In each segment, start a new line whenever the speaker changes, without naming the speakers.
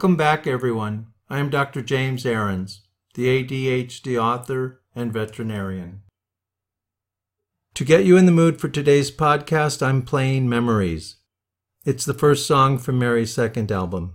Welcome back, everyone. I am Dr. James Ahrens, the ADHD author and veterinarian. To get you in the mood for today's podcast, I'm playing Memories. It's the first song from Mary's second album.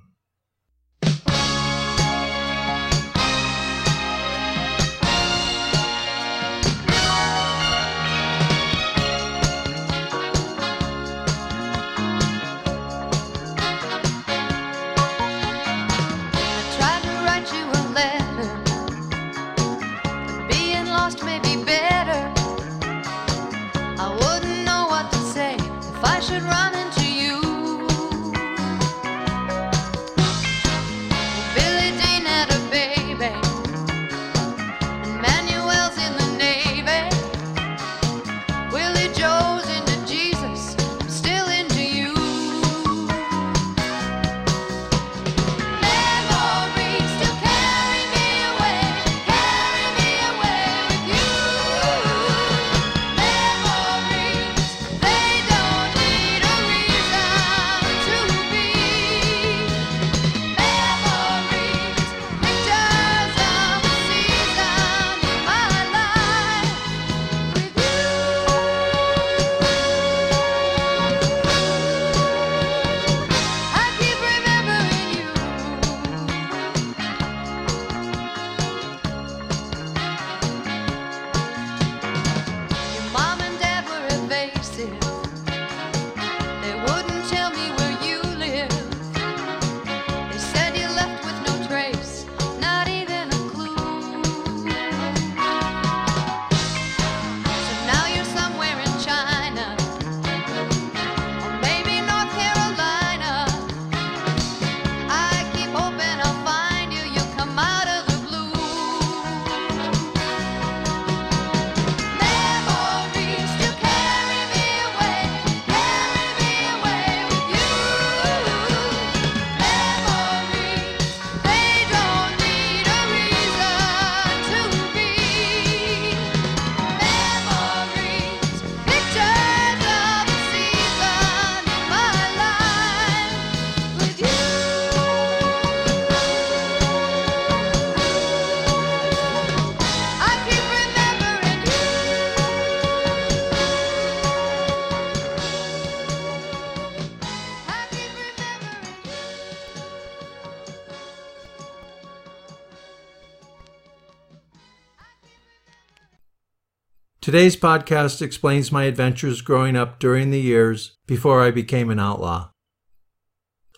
Today's podcast explains my adventures growing up during the years before I became an outlaw.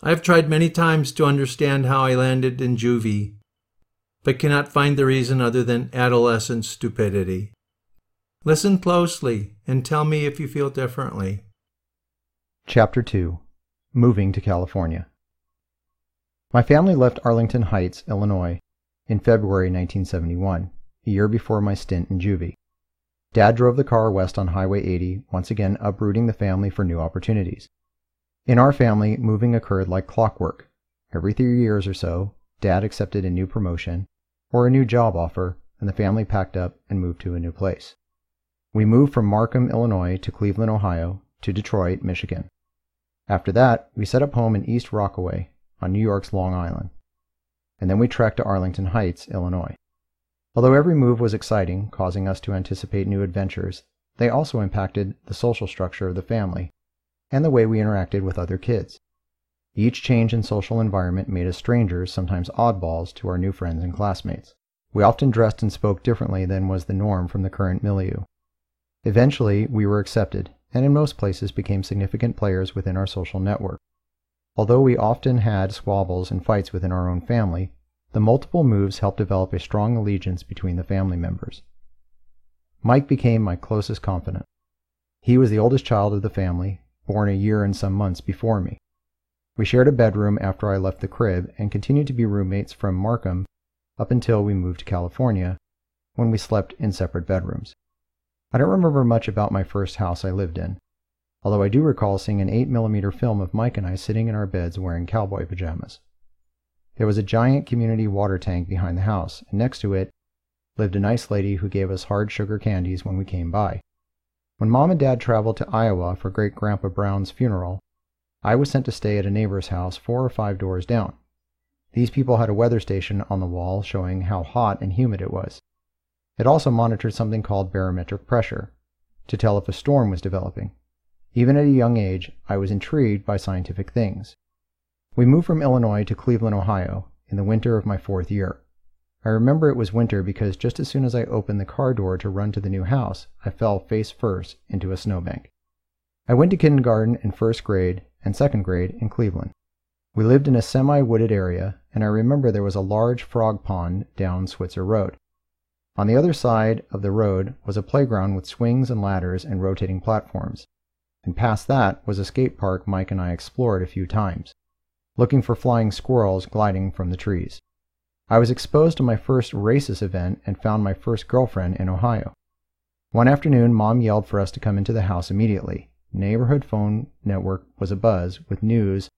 I have tried many times to understand how I landed in juvie, but cannot find the reason other than adolescent stupidity. Listen closely and tell me if you feel differently.
Chapter 2 Moving to California. My family left Arlington Heights, Illinois, in February 1971, a year before my stint in juvie. Dad drove the car west on Highway 80, once again uprooting the family for new opportunities. In our family, moving occurred like clockwork. Every three years or so, Dad accepted a new promotion or a new job offer, and the family packed up and moved to a new place. We moved from Markham, Illinois to Cleveland, Ohio, to Detroit, Michigan. After that, we set up home in East Rockaway on New York's Long Island. And then we trekked to Arlington Heights, Illinois. Although every move was exciting, causing us to anticipate new adventures, they also impacted the social structure of the family and the way we interacted with other kids. Each change in social environment made us strangers, sometimes oddballs, to our new friends and classmates. We often dressed and spoke differently than was the norm from the current milieu. Eventually, we were accepted, and in most places became significant players within our social network. Although we often had squabbles and fights within our own family, the multiple moves helped develop a strong allegiance between the family members. Mike became my closest confidant. He was the oldest child of the family, born a year and some months before me. We shared a bedroom after I left the crib and continued to be roommates from Markham up until we moved to California, when we slept in separate bedrooms. I don't remember much about my first house I lived in, although I do recall seeing an 8mm film of Mike and I sitting in our beds wearing cowboy pajamas. There was a giant community water tank behind the house, and next to it lived a nice lady who gave us hard sugar candies when we came by. When Mom and Dad traveled to Iowa for Great Grandpa Brown's funeral, I was sent to stay at a neighbor's house four or five doors down. These people had a weather station on the wall showing how hot and humid it was. It also monitored something called barometric pressure to tell if a storm was developing. Even at a young age, I was intrigued by scientific things. We moved from Illinois to Cleveland, Ohio, in the winter of my fourth year. I remember it was winter because just as soon as I opened the car door to run to the new house, I fell face first into a snowbank. I went to kindergarten in first grade and second grade in Cleveland. We lived in a semi wooded area, and I remember there was a large frog pond down Switzer Road. On the other side of the road was a playground with swings and ladders and rotating platforms, and past that was a skate park Mike and I explored a few times, looking for flying squirrels gliding from the trees. I was exposed to my first racist event and found my first girlfriend in Ohio. One afternoon, Mom yelled for us to come into the house immediately. Neighborhood phone network was abuzz with news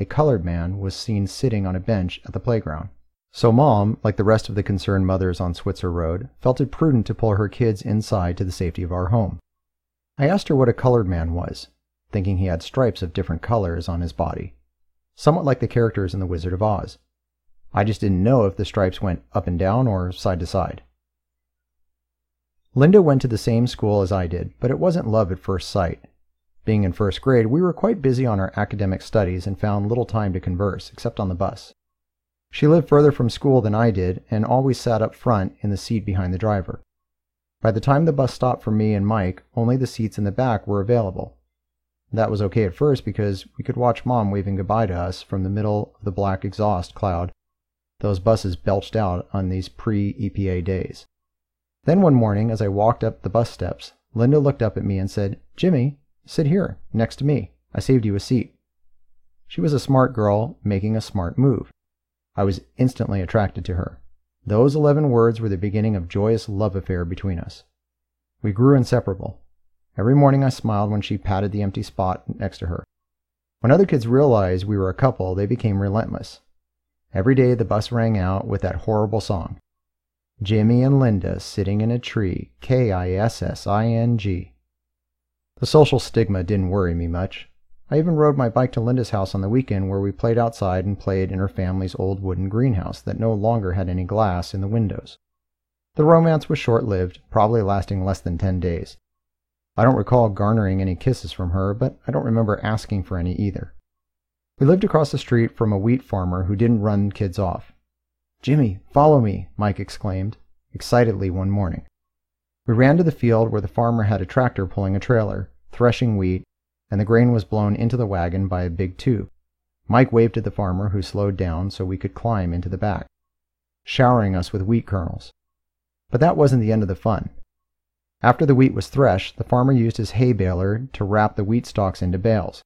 a colored man was seen sitting on a bench at the playground. So Mom, like the rest of the concerned mothers on Switzer Road, felt it prudent to pull her kids inside to the safety of our home. I asked her what a colored man was, thinking he had stripes of different colors on his body, somewhat like the characters in The Wizard of Oz. I just didn't know if the stripes went up and down or side to side. Linda went to the same school as I did, but it wasn't love at first sight. Being in first grade, we were quite busy on our academic studies and found little time to converse, except on the bus. She lived further from school than I did and always sat up front in the seat behind the driver. By the time the bus stopped for me and Mike, only the seats in the back were available. That was okay at first because we could watch Mom waving goodbye to us from the middle of the black exhaust cloud those buses belched out on these pre EPA days. Then one morning, as I walked up the bus steps, Linda looked up at me and said, Jimmy, Sit here, next to me. I saved you a seat. She was a smart girl making a smart move. I was instantly attracted to her. Those eleven words were the beginning of joyous love affair between us. We grew inseparable. Every morning I smiled when she patted the empty spot next to her. When other kids realized we were a couple, they became relentless. Every day the bus rang out with that horrible song. Jimmy and Linda sitting in a tree, K I S S I N G. The social stigma didn't worry me much. I even rode my bike to Linda's house on the weekend where we played outside and played in her family's old wooden greenhouse that no longer had any glass in the windows. The romance was short lived, probably lasting less than ten days. I don't recall garnering any kisses from her, but I don't remember asking for any either. We lived across the street from a wheat farmer who didn't run kids off. Jimmy, follow me, Mike exclaimed, excitedly one morning. We ran to the field where the farmer had a tractor pulling a trailer, threshing wheat, and the grain was blown into the wagon by a big tube. Mike waved at the farmer, who slowed down so we could climb into the back, showering us with wheat kernels. But that wasn't the end of the fun. After the wheat was threshed, the farmer used his hay baler to wrap the wheat stalks into bales.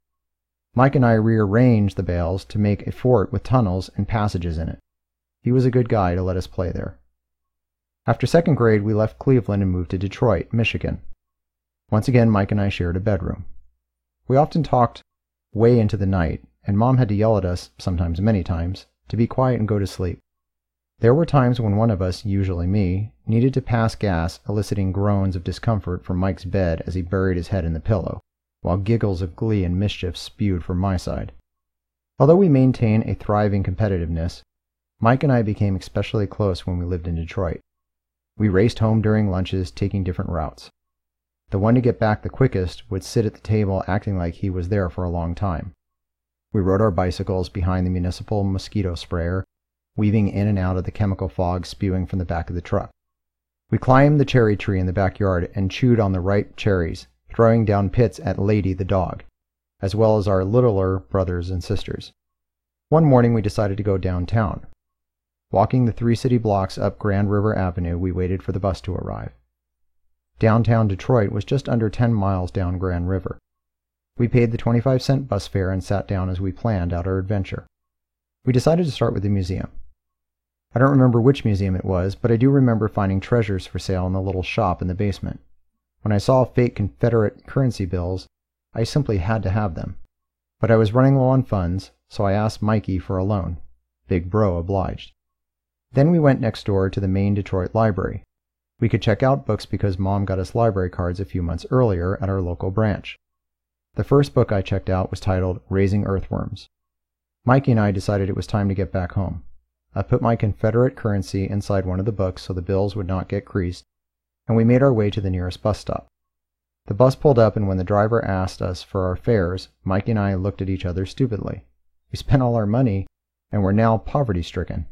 Mike and I rearranged the bales to make a fort with tunnels and passages in it. He was a good guy to let us play there. After second grade, we left Cleveland and moved to Detroit, Michigan. Once again, Mike and I shared a bedroom. We often talked way into the night, and Mom had to yell at us, sometimes many times, to be quiet and go to sleep. There were times when one of us, usually me, needed to pass gas, eliciting groans of discomfort from Mike's bed as he buried his head in the pillow, while giggles of glee and mischief spewed from my side. Although we maintained a thriving competitiveness, Mike and I became especially close when we lived in Detroit. We raced home during lunches, taking different routes. The one to get back the quickest would sit at the table acting like he was there for a long time. We rode our bicycles behind the municipal mosquito sprayer, weaving in and out of the chemical fog spewing from the back of the truck. We climbed the cherry tree in the backyard and chewed on the ripe cherries, throwing down pits at Lady the dog, as well as our littler brothers and sisters. One morning we decided to go downtown. Walking the three city blocks up Grand River Avenue, we waited for the bus to arrive. Downtown Detroit was just under 10 miles down Grand River. We paid the 25 cent bus fare and sat down as we planned out our adventure. We decided to start with the museum. I don't remember which museum it was, but I do remember finding treasures for sale in the little shop in the basement. When I saw fake Confederate currency bills, I simply had to have them. But I was running low on funds, so I asked Mikey for a loan. Big Bro obliged. Then we went next door to the main Detroit library. We could check out books because Mom got us library cards a few months earlier at our local branch. The first book I checked out was titled Raising Earthworms. Mikey and I decided it was time to get back home. I put my Confederate currency inside one of the books so the bills would not get creased, and we made our way to the nearest bus stop. The bus pulled up, and when the driver asked us for our fares, Mike and I looked at each other stupidly. We spent all our money and were now poverty stricken.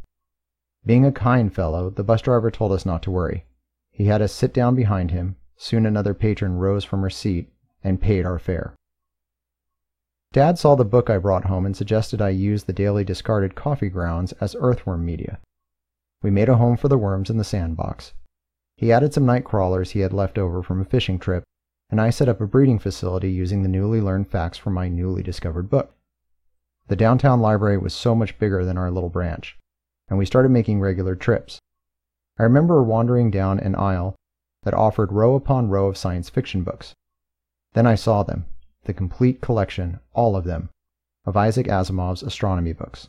Being a kind fellow, the bus driver told us not to worry. He had us sit down behind him. Soon another patron rose from her seat and paid our fare. Dad saw the book I brought home and suggested I use the daily discarded coffee grounds as earthworm media. We made a home for the worms in the sandbox. He added some night crawlers he had left over from a fishing trip, and I set up a breeding facility using the newly learned facts from my newly discovered book. The downtown library was so much bigger than our little branch, and we started making regular trips. I remember wandering down an aisle that offered row upon row of science fiction books. Then I saw them, the complete collection, all of them, of Isaac Asimov's astronomy books.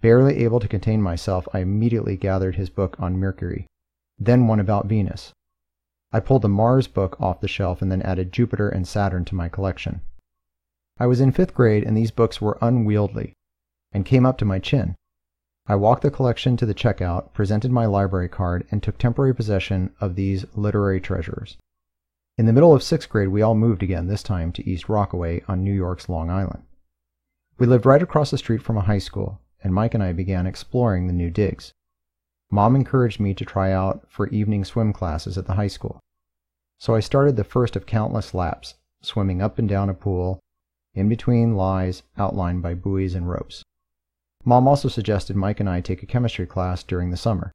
Barely able to contain myself, I immediately gathered his book on Mercury, then one about Venus. I pulled the Mars book off the shelf and then added Jupiter and Saturn to my collection. I was in fifth grade and these books were unwieldy and came up to my chin. I walked the collection to the checkout, presented my library card, and took temporary possession of these literary treasures. In the middle of sixth grade, we all moved again, this time to East Rockaway on New York's Long Island. We lived right across the street from a high school, and Mike and I began exploring the new digs. Mom encouraged me to try out for evening swim classes at the high school. So I started the first of countless laps, swimming up and down a pool, in between lies outlined by buoys and ropes. Mom also suggested Mike and I take a chemistry class during the summer.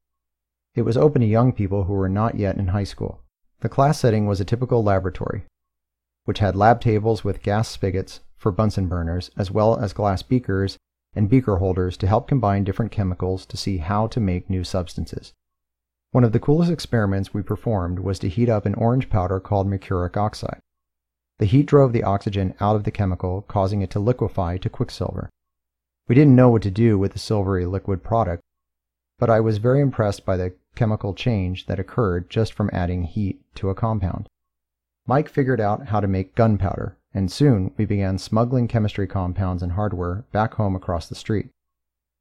It was open to young people who were not yet in high school. The class setting was a typical laboratory, which had lab tables with gas spigots for Bunsen burners, as well as glass beakers and beaker holders to help combine different chemicals to see how to make new substances. One of the coolest experiments we performed was to heat up an orange powder called mercuric oxide. The heat drove the oxygen out of the chemical, causing it to liquefy to quicksilver. We didn't know what to do with the silvery liquid product, but I was very impressed by the chemical change that occurred just from adding heat to a compound. Mike figured out how to make gunpowder, and soon we began smuggling chemistry compounds and hardware back home across the street.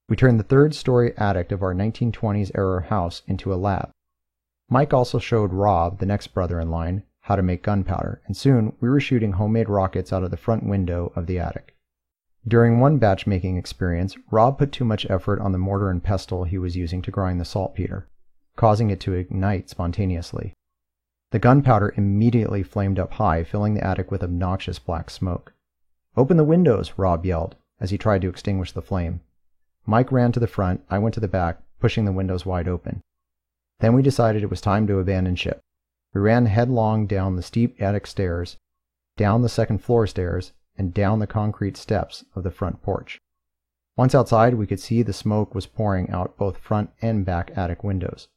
We turned the third story attic of our 1920s era house into a lab. Mike also showed Rob, the next brother in line, how to make gunpowder, and soon we were shooting homemade rockets out of the front window of the attic. During one batch making experience, Rob put too much effort on the mortar and pestle he was using to grind the saltpeter causing it to ignite spontaneously. The gunpowder immediately flamed up high, filling the attic with obnoxious black smoke. Open the windows, Rob yelled as he tried to extinguish the flame. Mike ran to the front, I went to the back, pushing the windows wide open. Then we decided it was time to abandon ship. We ran headlong down the steep attic stairs, down the second floor stairs, and down the concrete steps of the front porch. Once outside, we could see the smoke was pouring out both front and back attic windows.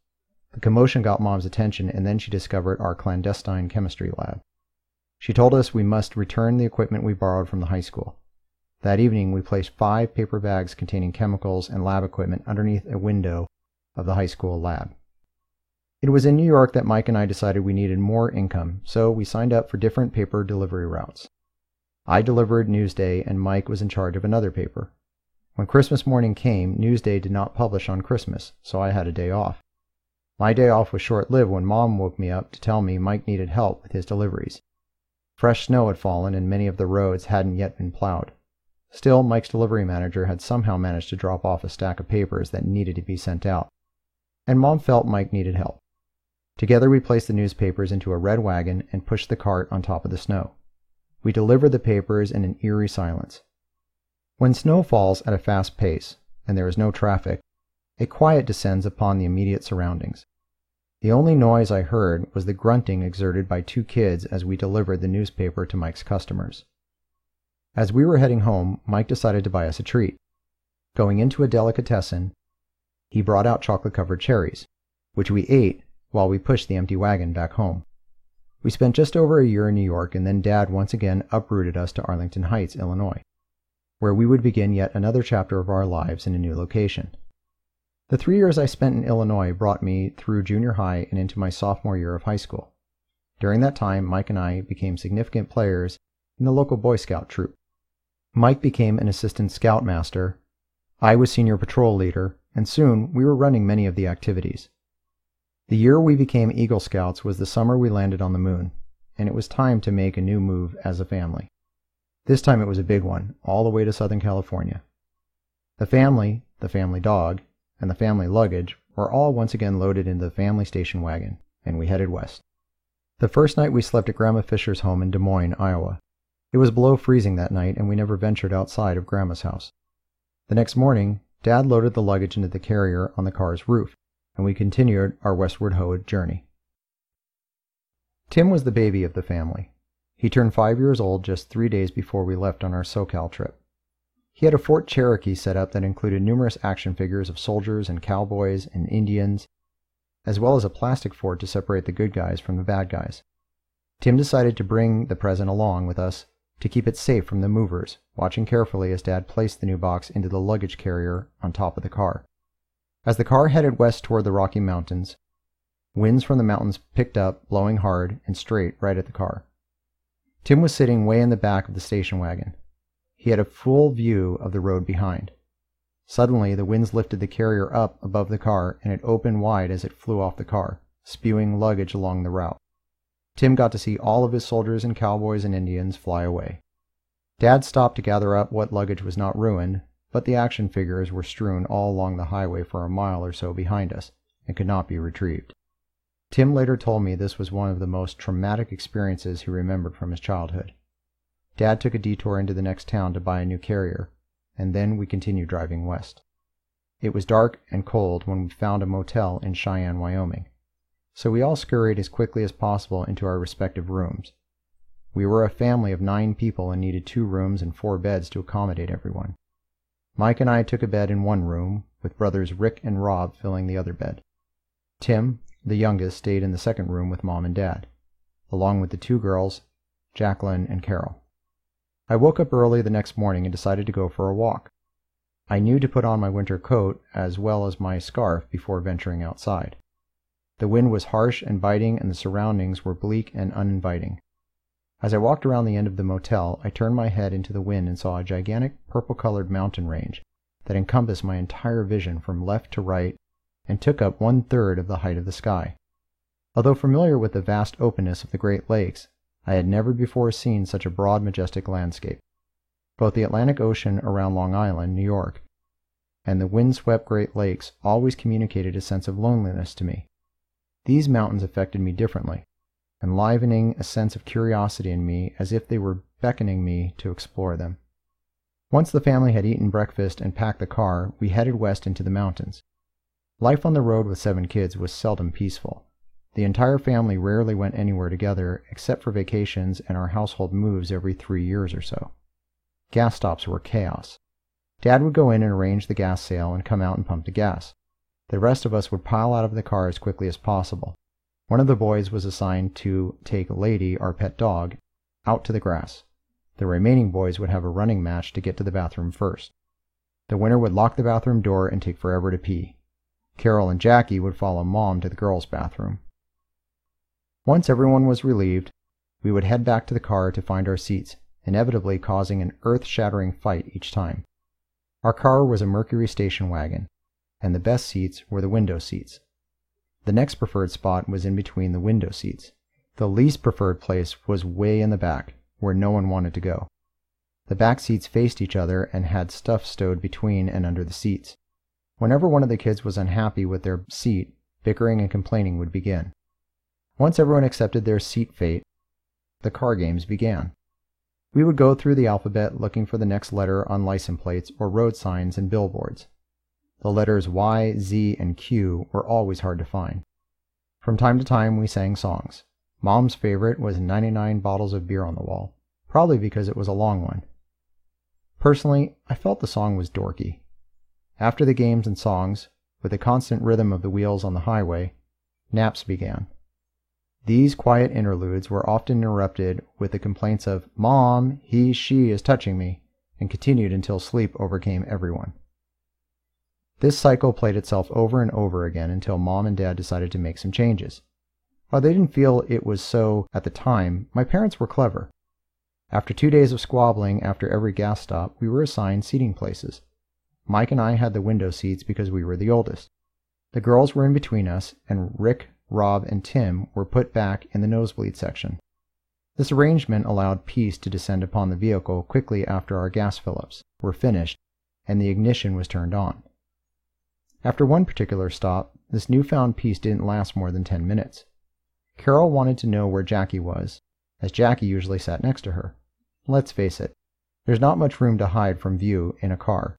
The commotion got Mom's attention, and then she discovered our clandestine chemistry lab. She told us we must return the equipment we borrowed from the high school. That evening, we placed five paper bags containing chemicals and lab equipment underneath a window of the high school lab. It was in New York that Mike and I decided we needed more income, so we signed up for different paper delivery routes. I delivered Newsday, and Mike was in charge of another paper. When Christmas morning came, Newsday did not publish on Christmas, so I had a day off. My day off was short lived when Mom woke me up to tell me Mike needed help with his deliveries. Fresh snow had fallen and many of the roads hadn't yet been plowed. Still, Mike's delivery manager had somehow managed to drop off a stack of papers that needed to be sent out. And Mom felt Mike needed help. Together we placed the newspapers into a red wagon and pushed the cart on top of the snow. We delivered the papers in an eerie silence. When snow falls at a fast pace, and there is no traffic, a quiet descends upon the immediate surroundings. The only noise I heard was the grunting exerted by two kids as we delivered the newspaper to Mike's customers. As we were heading home, Mike decided to buy us a treat. Going into a delicatessen, he brought out chocolate covered cherries, which we ate while we pushed the empty wagon back home. We spent just over a year in New York, and then Dad once again uprooted us to Arlington Heights, Illinois, where we would begin yet another chapter of our lives in a new location. The three years I spent in Illinois brought me through junior high and into my sophomore year of high school. During that time, Mike and I became significant players in the local Boy Scout troop. Mike became an assistant scoutmaster, I was senior patrol leader, and soon we were running many of the activities. The year we became Eagle Scouts was the summer we landed on the moon, and it was time to make a new move as a family. This time it was a big one, all the way to Southern California. The family, the family dog, and the family luggage were all once again loaded into the family station wagon, and we headed west. The first night we slept at Grandma Fisher's home in Des Moines, Iowa. It was below freezing that night, and we never ventured outside of Grandma's house. The next morning, Dad loaded the luggage into the carrier on the car's roof, and we continued our westward hoed journey. Tim was the baby of the family. He turned five years old just three days before we left on our SoCal trip. He had a Fort Cherokee set up that included numerous action figures of soldiers and cowboys and Indians, as well as a plastic fort to separate the good guys from the bad guys. Tim decided to bring the present along with us to keep it safe from the movers, watching carefully as Dad placed the new box into the luggage carrier on top of the car. As the car headed west toward the Rocky Mountains, winds from the mountains picked up, blowing hard and straight right at the car. Tim was sitting way in the back of the station wagon. He had a full view of the road behind. Suddenly, the winds lifted the carrier up above the car and it opened wide as it flew off the car, spewing luggage along the route. Tim got to see all of his soldiers and cowboys and Indians fly away. Dad stopped to gather up what luggage was not ruined, but the action figures were strewn all along the highway for a mile or so behind us and could not be retrieved. Tim later told me this was one of the most traumatic experiences he remembered from his childhood. Dad took a detour into the next town to buy a new carrier, and then we continued driving west. It was dark and cold when we found a motel in Cheyenne, Wyoming, so we all scurried as quickly as possible into our respective rooms. We were a family of nine people and needed two rooms and four beds to accommodate everyone. Mike and I took a bed in one room, with brothers Rick and Rob filling the other bed. Tim, the youngest, stayed in the second room with mom and dad, along with the two girls, Jacqueline and Carol. I woke up early the next morning and decided to go for a walk. I knew to put on my winter coat as well as my scarf before venturing outside. The wind was harsh and biting, and the surroundings were bleak and uninviting. As I walked around the end of the motel, I turned my head into the wind and saw a gigantic purple colored mountain range that encompassed my entire vision from left to right and took up one third of the height of the sky. Although familiar with the vast openness of the Great Lakes, I had never before seen such a broad, majestic landscape. Both the Atlantic Ocean around Long Island, New York, and the wind-swept Great Lakes always communicated a sense of loneliness to me. These mountains affected me differently, enlivening a sense of curiosity in me as if they were beckoning me to explore them. Once the family had eaten breakfast and packed the car, we headed west into the mountains. Life on the road with seven kids was seldom peaceful. The entire family rarely went anywhere together except for vacations and our household moves every three years or so. Gas stops were chaos. Dad would go in and arrange the gas sale and come out and pump the gas. The rest of us would pile out of the car as quickly as possible. One of the boys was assigned to take Lady, our pet dog, out to the grass. The remaining boys would have a running match to get to the bathroom first. The winner would lock the bathroom door and take forever to pee. Carol and Jackie would follow Mom to the girls' bathroom. Once everyone was relieved, we would head back to the car to find our seats, inevitably causing an earth-shattering fight each time. Our car was a Mercury station wagon, and the best seats were the window seats. The next preferred spot was in between the window seats. The least preferred place was way in the back, where no one wanted to go. The back seats faced each other and had stuff stowed between and under the seats. Whenever one of the kids was unhappy with their seat, bickering and complaining would begin. Once everyone accepted their seat fate, the car games began. We would go through the alphabet looking for the next letter on license plates or road signs and billboards. The letters Y, Z, and Q were always hard to find. From time to time, we sang songs. Mom's favorite was 99 Bottles of Beer on the Wall, probably because it was a long one. Personally, I felt the song was dorky. After the games and songs, with the constant rhythm of the wheels on the highway, naps began. These quiet interludes were often interrupted with the complaints of Mom, he, she is touching me, and continued until sleep overcame everyone. This cycle played itself over and over again until Mom and Dad decided to make some changes. While they didn't feel it was so at the time, my parents were clever. After two days of squabbling after every gas stop, we were assigned seating places. Mike and I had the window seats because we were the oldest. The girls were in between us, and Rick, Rob, and Tim were put back in the nosebleed section. This arrangement allowed peace to descend upon the vehicle quickly after our gas fill-ups were finished and the ignition was turned on. After one particular stop, this newfound peace didn't last more than 10 minutes. Carol wanted to know where Jackie was, as Jackie usually sat next to her. Let's face it, there's not much room to hide from view in a car,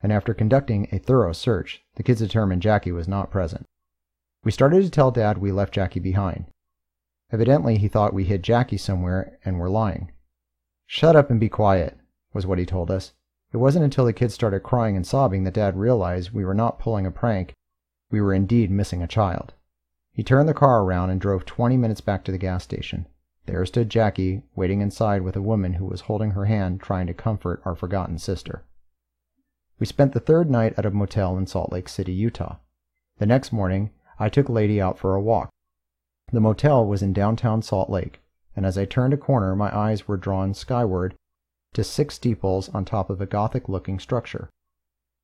and after conducting a thorough search, the kids determined Jackie was not present. We started to tell Dad we left Jackie behind. Evidently, he thought we hid Jackie somewhere and were lying. Shut up and be quiet, was what he told us. It wasn't until the kids started crying and sobbing that Dad realized we were not pulling a prank, we were indeed missing a child. He turned the car around and drove 20 minutes back to the gas station. There stood Jackie, waiting inside with a woman who was holding her hand trying to comfort our forgotten sister. We spent the third night at a motel in Salt Lake City, Utah. The next morning, I took Lady out for a walk. The motel was in downtown Salt Lake, and as I turned a corner my eyes were drawn skyward to six steeples on top of a Gothic looking structure.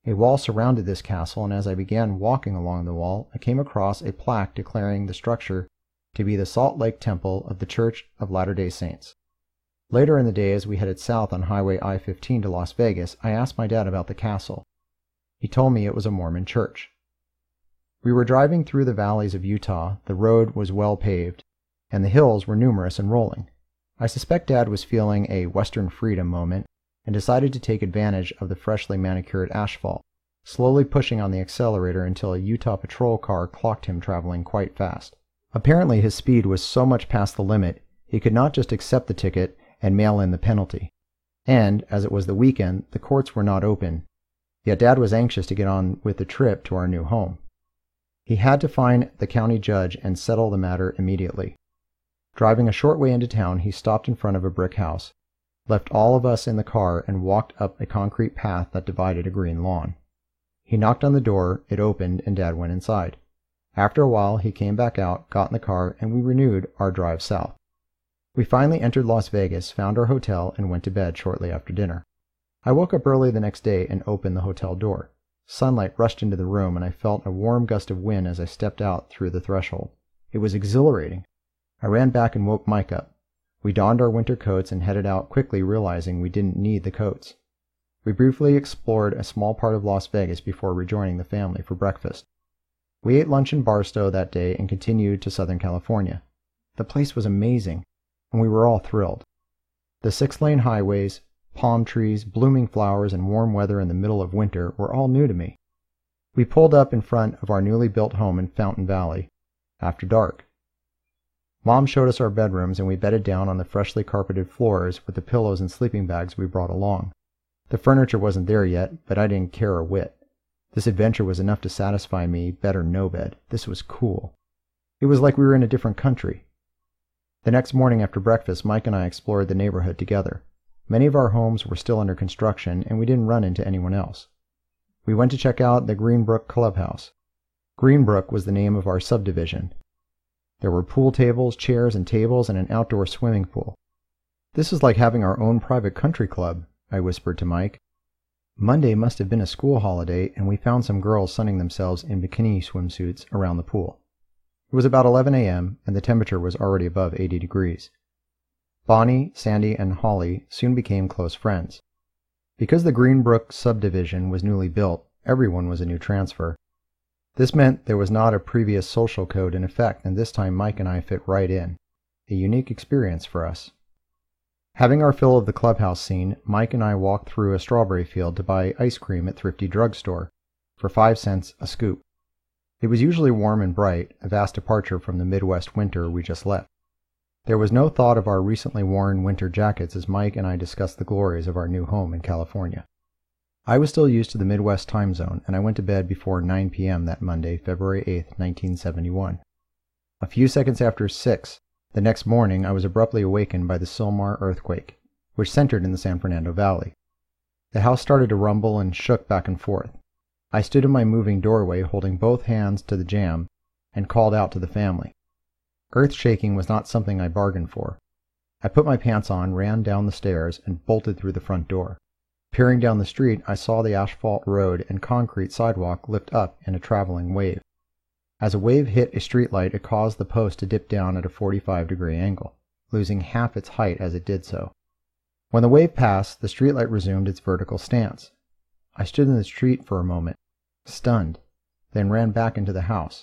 A wall surrounded this castle, and as I began walking along the wall, I came across a plaque declaring the structure to be the Salt Lake Temple of the Church of Latter day Saints. Later in the day, as we headed south on Highway I 15 to Las Vegas, I asked my dad about the castle. He told me it was a Mormon church. We were driving through the valleys of Utah, the road was well paved, and the hills were numerous and rolling. I suspect Dad was feeling a Western freedom moment and decided to take advantage of the freshly manicured asphalt, slowly pushing on the accelerator until a Utah patrol car clocked him traveling quite fast. Apparently, his speed was so much past the limit, he could not just accept the ticket and mail in the penalty. And, as it was the weekend, the courts were not open. Yet Dad was anxious to get on with the trip to our new home. He had to find the county judge and settle the matter immediately. Driving a short way into town, he stopped in front of a brick house, left all of us in the car, and walked up a concrete path that divided a green lawn. He knocked on the door, it opened, and Dad went inside. After a while, he came back out, got in the car, and we renewed our drive south. We finally entered Las Vegas, found our hotel, and went to bed shortly after dinner. I woke up early the next day and opened the hotel door. Sunlight rushed into the room, and I felt a warm gust of wind as I stepped out through the threshold. It was exhilarating. I ran back and woke Mike up. We donned our winter coats and headed out quickly, realizing we didn't need the coats. We briefly explored a small part of Las Vegas before rejoining the family for breakfast. We ate lunch in Barstow that day and continued to Southern California. The place was amazing, and we were all thrilled. The six lane highways, palm trees, blooming flowers, and warm weather in the middle of winter were all new to me. We pulled up in front of our newly built home in Fountain Valley after dark. Mom showed us our bedrooms, and we bedded down on the freshly carpeted floors with the pillows and sleeping bags we brought along. The furniture wasn't there yet, but I didn't care a whit. This adventure was enough to satisfy me better no bed. This was cool. It was like we were in a different country. The next morning after breakfast, Mike and I explored the neighborhood together. Many of our homes were still under construction, and we didn't run into anyone else. We went to check out the Greenbrook Clubhouse. Greenbrook was the name of our subdivision. There were pool tables, chairs, and tables, and an outdoor swimming pool. This is like having our own private country club, I whispered to Mike. Monday must have been a school holiday, and we found some girls sunning themselves in bikini swimsuits around the pool. It was about 11 a.m., and the temperature was already above 80 degrees. Bonnie, Sandy, and Holly soon became close friends. Because the Greenbrook subdivision was newly built, everyone was a new transfer. This meant there was not a previous social code in effect, and this time Mike and I fit right in. A unique experience for us. Having our fill of the clubhouse scene, Mike and I walked through a strawberry field to buy ice cream at Thrifty Drug Store for five cents a scoop. It was usually warm and bright, a vast departure from the Midwest winter we just left. There was no thought of our recently worn winter jackets as Mike and I discussed the glories of our new home in California. I was still used to the Midwest time zone, and I went to bed before 9 p.m. that Monday, February 8, 1971. A few seconds after 6 the next morning, I was abruptly awakened by the Sylmar earthquake, which centered in the San Fernando Valley. The house started to rumble and shook back and forth. I stood in my moving doorway, holding both hands to the jamb, and called out to the family. Earth shaking was not something I bargained for. I put my pants on, ran down the stairs, and bolted through the front door. Peering down the street, I saw the asphalt road and concrete sidewalk lift up in a traveling wave. As a wave hit a streetlight, it caused the post to dip down at a 45 degree angle, losing half its height as it did so. When the wave passed, the streetlight resumed its vertical stance. I stood in the street for a moment, stunned, then ran back into the house.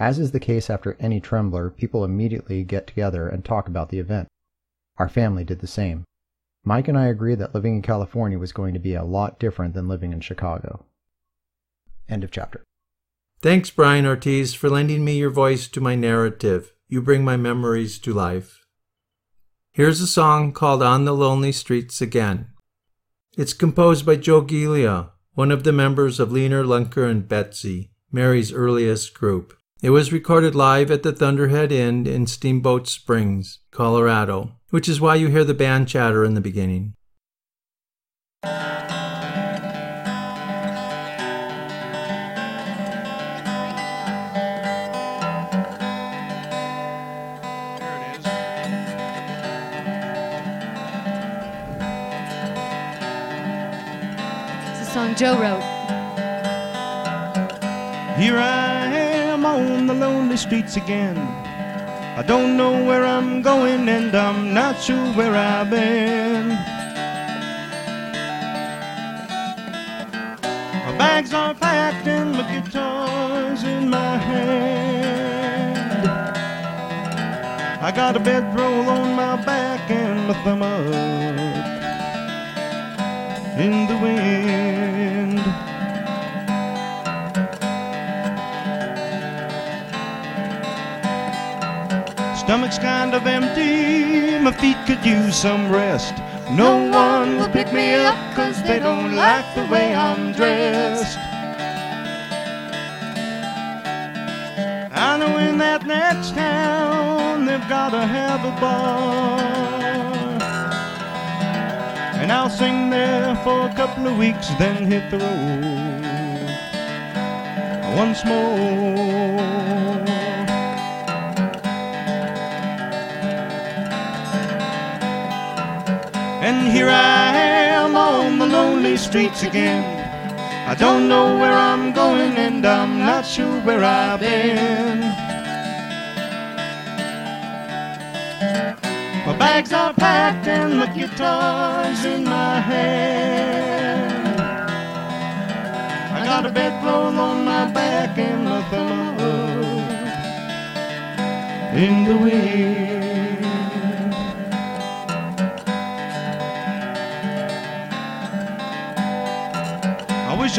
As is the case after any trembler, people immediately get together and talk about the event. Our family did the same. Mike and I agreed that living in California was going to be a lot different than living in Chicago. End of chapter.
Thanks, Brian Ortiz, for lending me your voice to my narrative. You bring my memories to life. Here's a song called On the Lonely Streets Again. It's composed by Joe Gilia, one of the members of Leaner, Lunker, and Betsy, Mary's earliest group. It was recorded live at the Thunderhead Inn in Steamboat Springs, Colorado, which is why you hear the band chatter in the beginning.
It's a song Joe wrote.
Here I am on the streets again. I don't know where I'm going and I'm not sure where I've been. My bags are packed and my guitar's in my hand. I got a bedroll on my back and my thumb up in the wind. Stomach's kind of empty, my feet could use some rest. No one will pick me up cause they don't like the way I'm dressed. I know in that next town they've gotta have a bar. And I'll sing there for a couple of weeks, then hit the road once more. And here I am on the lonely streets again. I don't know where I'm going, and I'm not sure where I've been. My bags are packed and my guitar's in my hand. I got a bedroll on my back and my thumb in the wind.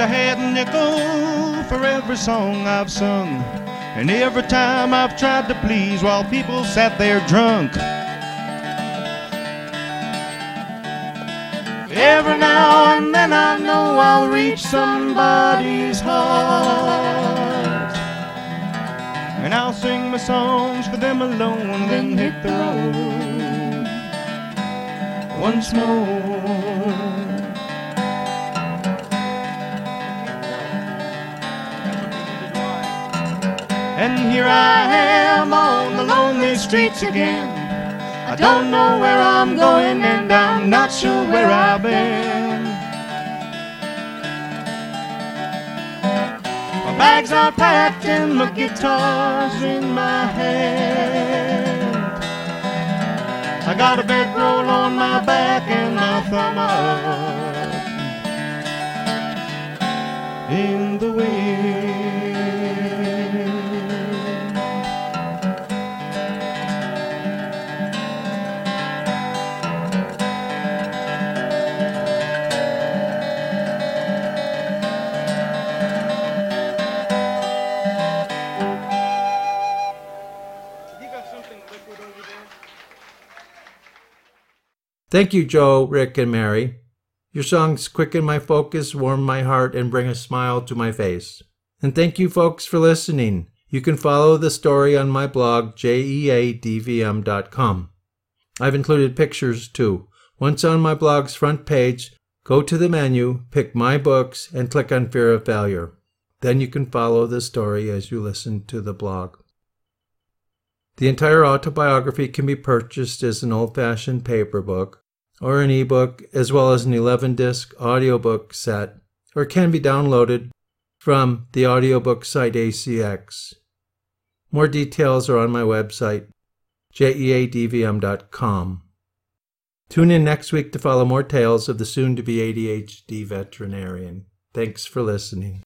I had a nickel for every song I've sung. And every time I've tried to please while people sat there drunk. Every now and then I know I'll reach somebody's heart. And I'll sing my songs for them alone, then hit the road once more. And here I am on the lonely streets again. I don't know where I'm going, and I'm not sure where I've been. My bags are packed and my guitar's in my hand. I got a bedroll on my back and my thumb up in the wind.
Thank you, Joe, Rick, and Mary. Your songs quicken my focus, warm my heart, and bring a smile to my face. And thank you, folks, for listening. You can follow the story on my blog, jeadvm.com. I've included pictures too. Once on my blog's front page, go to the menu, pick My Books, and click on Fear of Failure. Then you can follow the story as you listen to the blog. The entire autobiography can be purchased as an old fashioned paper book. Or an ebook, as well as an 11 disc audiobook set, or can be downloaded from the audiobook site ACX. More details are on my website, jeadvm.com. Tune in next week to follow more tales of the soon to be ADHD veterinarian. Thanks for listening.